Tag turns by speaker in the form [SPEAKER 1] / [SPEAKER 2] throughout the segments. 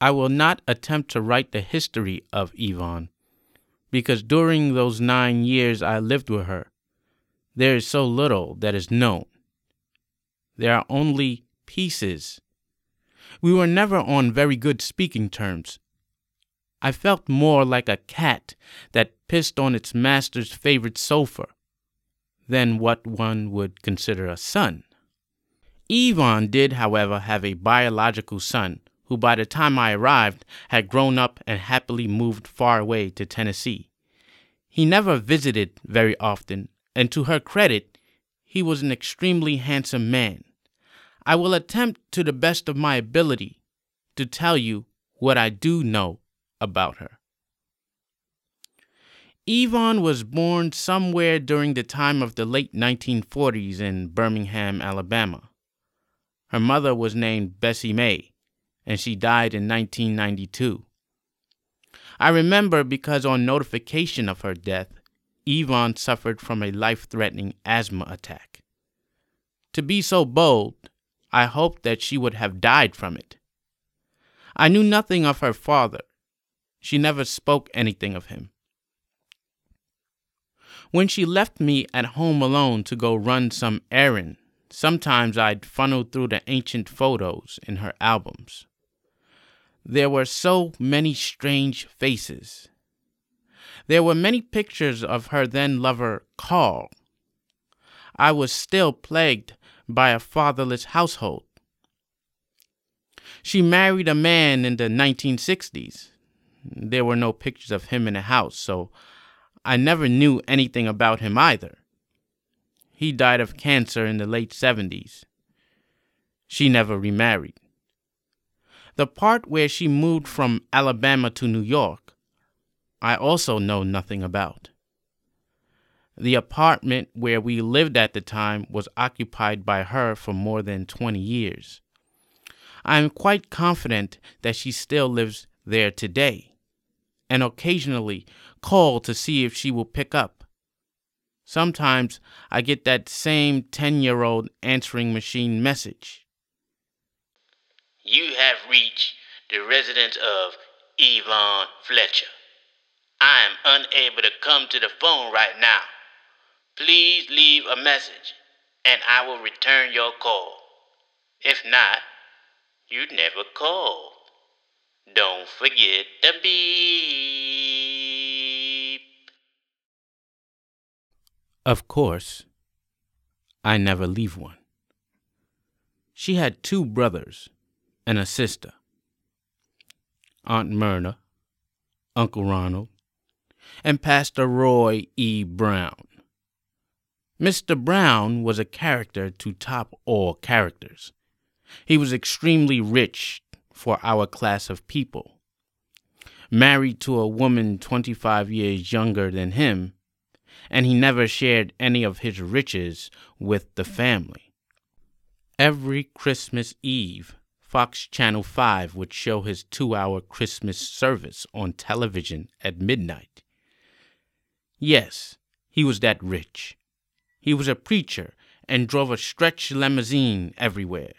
[SPEAKER 1] I will not attempt to write the history of Yvonne, because during those nine years I lived with her, there is so little that is known. There are only pieces. We were never on very good speaking terms. I felt more like a cat that pissed on its master's favorite sofa than what one would consider a son. Yvonne did, however, have a biological son who, by the time I arrived, had grown up and happily moved far away to Tennessee. He never visited very often, and to her credit, he was an extremely handsome man. I will attempt to the best of my ability to tell you what I do know about her. Yvonne was born somewhere during the time of the late 1940s in Birmingham, Alabama. Her mother was named Bessie May, and she died in 1992. I remember because on notification of her death, Yvonne suffered from a life threatening asthma attack. To be so bold, I hoped that she would have died from it. I knew nothing of her father. She never spoke anything of him. When she left me at home alone to go run some errand, sometimes I'd funnel through the ancient photos in her albums. There were so many strange faces. There were many pictures of her then lover, Carl. I was still plagued by a fatherless household. She married a man in the 1960s. There were no pictures of him in the house, so I never knew anything about him either. He died of cancer in the late 70s. She never remarried. The part where she moved from Alabama to New York, I also know nothing about. The apartment where we lived at the time was occupied by her for more than 20 years. I am quite confident that she still lives there today, and occasionally call to see if she will pick up. Sometimes I get that same 10 year old answering machine message.
[SPEAKER 2] You have reached the residence of Yvonne Fletcher. I am unable to come to the phone right now. Please leave a message and I will return your call. If not, you never called. Don't forget the beep.
[SPEAKER 1] Of course, I never leave one. She had two brothers and a sister Aunt Myrna, Uncle Ronald, and Pastor Roy E. Brown. Mr. Brown was a character to top all characters. He was extremely rich for our class of people. Married to a woman 25 years younger than him, and he never shared any of his riches with the family. Every Christmas Eve, Fox Channel 5 would show his two hour Christmas service on television at midnight. Yes, he was that rich. He was a preacher and drove a stretch limousine everywhere.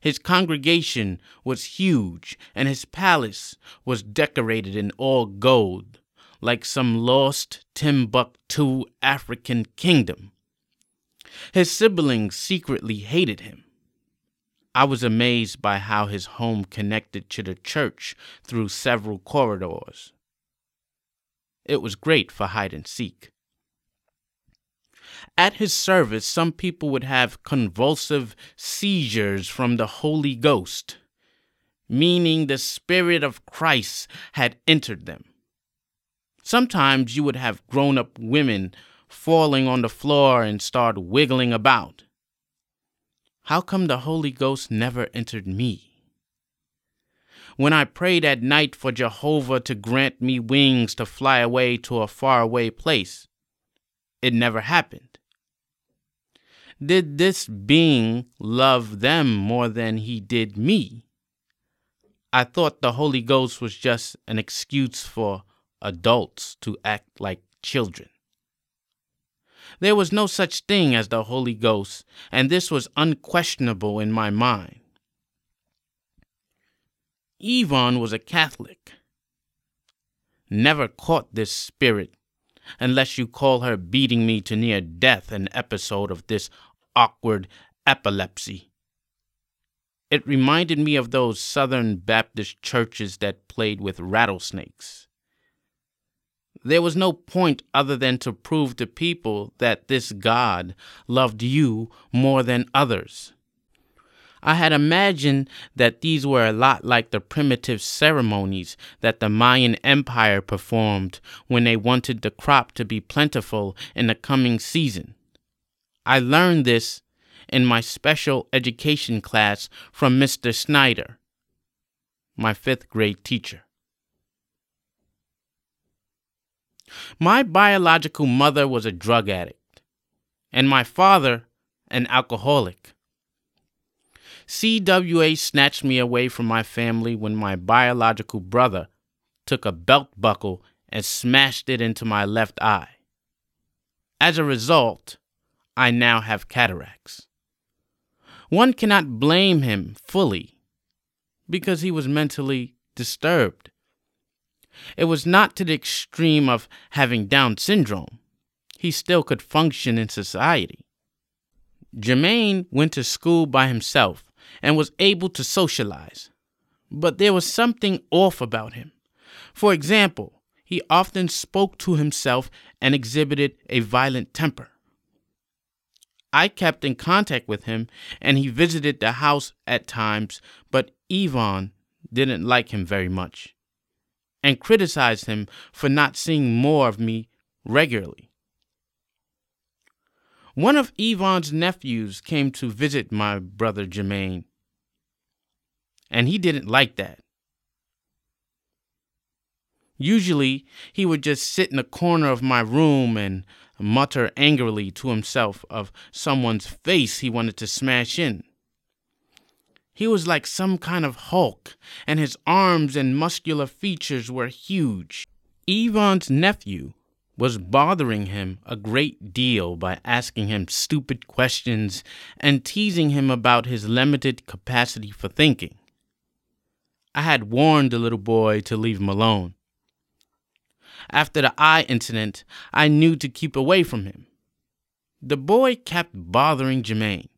[SPEAKER 1] His congregation was huge, and his palace was decorated in all gold, like some lost Timbuktu African kingdom. His siblings secretly hated him. I was amazed by how his home connected to the church through several corridors. It was great for hide and seek. At his service, some people would have convulsive seizures from the Holy Ghost, meaning the Spirit of Christ had entered them. Sometimes you would have grown up women falling on the floor and start wiggling about. How come the Holy Ghost never entered me? When I prayed at night for Jehovah to grant me wings to fly away to a faraway place, it never happened. Did this being love them more than he did me? I thought the Holy Ghost was just an excuse for adults to act like children. There was no such thing as the Holy Ghost, and this was unquestionable in my mind. Yvonne was a Catholic. Never caught this spirit unless you call her beating me to near death an episode of this awkward epilepsy. It reminded me of those Southern Baptist churches that played with rattlesnakes. There was no point other than to prove to people that this God loved you more than others. I had imagined that these were a lot like the primitive ceremonies that the Mayan Empire performed when they wanted the crop to be plentiful in the coming season. I learned this in my special education class from Mr. Snyder, my fifth grade teacher. My biological mother was a drug addict, and my father an alcoholic. CWA snatched me away from my family when my biological brother took a belt buckle and smashed it into my left eye. As a result, I now have cataracts. One cannot blame him fully because he was mentally disturbed. It was not to the extreme of having Down syndrome. He still could function in society. Jermaine went to school by himself and was able to socialize. But there was something off about him. For example, he often spoke to himself and exhibited a violent temper. I kept in contact with him and he visited the house at times, but Yvonne didn't like him very much and criticized him for not seeing more of me regularly. One of Yvonne's nephews came to visit my brother Jermaine, and he didn't like that. Usually, he would just sit in a corner of my room and mutter angrily to himself of someone's face he wanted to smash in. He was like some kind of Hulk, and his arms and muscular features were huge. Yvonne's nephew was bothering him a great deal by asking him stupid questions and teasing him about his limited capacity for thinking. I had warned the little boy to leave him alone. After the eye incident, I knew to keep away from him. The boy kept bothering Jermaine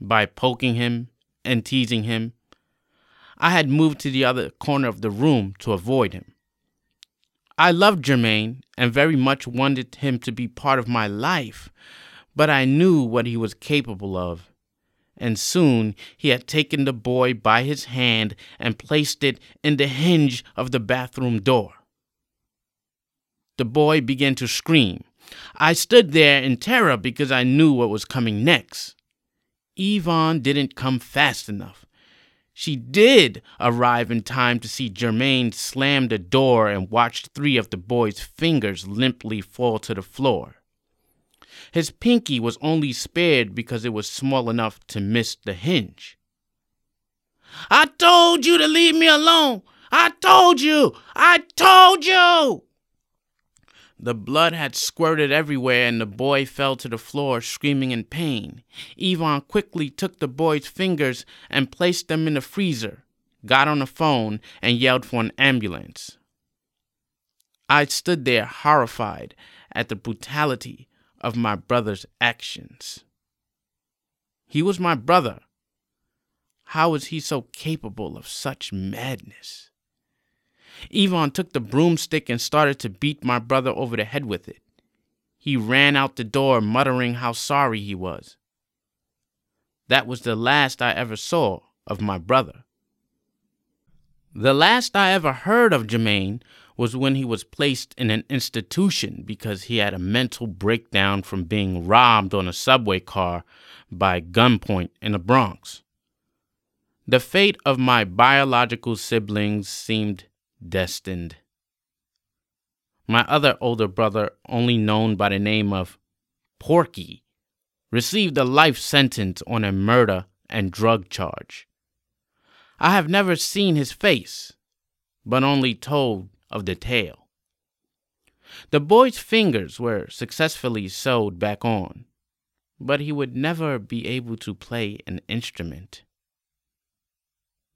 [SPEAKER 1] by poking him and teasing him. I had moved to the other corner of the room to avoid him. I loved Jermaine and very much wanted him to be part of my life, but I knew what he was capable of. And soon he had taken the boy by his hand and placed it in the hinge of the bathroom door. The boy began to scream. I stood there in terror because I knew what was coming next. Yvonne didn't come fast enough. She did arrive in time to see Jermaine slam the door and watch three of the boy's fingers limply fall to the floor. His pinky was only spared because it was small enough to miss the hinge. I told you to leave me alone! I told you! I told you! The blood had squirted everywhere, and the boy fell to the floor screaming in pain. Yvonne quickly took the boy's fingers and placed them in the freezer, got on the phone, and yelled for an ambulance. I stood there horrified at the brutality of my brother's actions. He was my brother. How was he so capable of such madness? Yvonne took the broomstick and started to beat my brother over the head with it. He ran out the door muttering how sorry he was. That was the last I ever saw of my brother. The last I ever heard of Jermaine was when he was placed in an institution because he had a mental breakdown from being robbed on a subway car by gunpoint in the Bronx. The fate of my biological siblings seemed destined. My other older brother, only known by the name of Porky, received a life sentence on a murder and drug charge. I have never seen his face, but only told of the tale. The boy's fingers were successfully sewed back on, but he would never be able to play an instrument.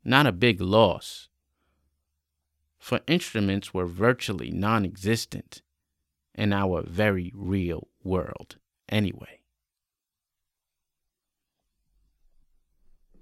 [SPEAKER 1] Not a big loss, for instruments were virtually non existent in our very real world anyway.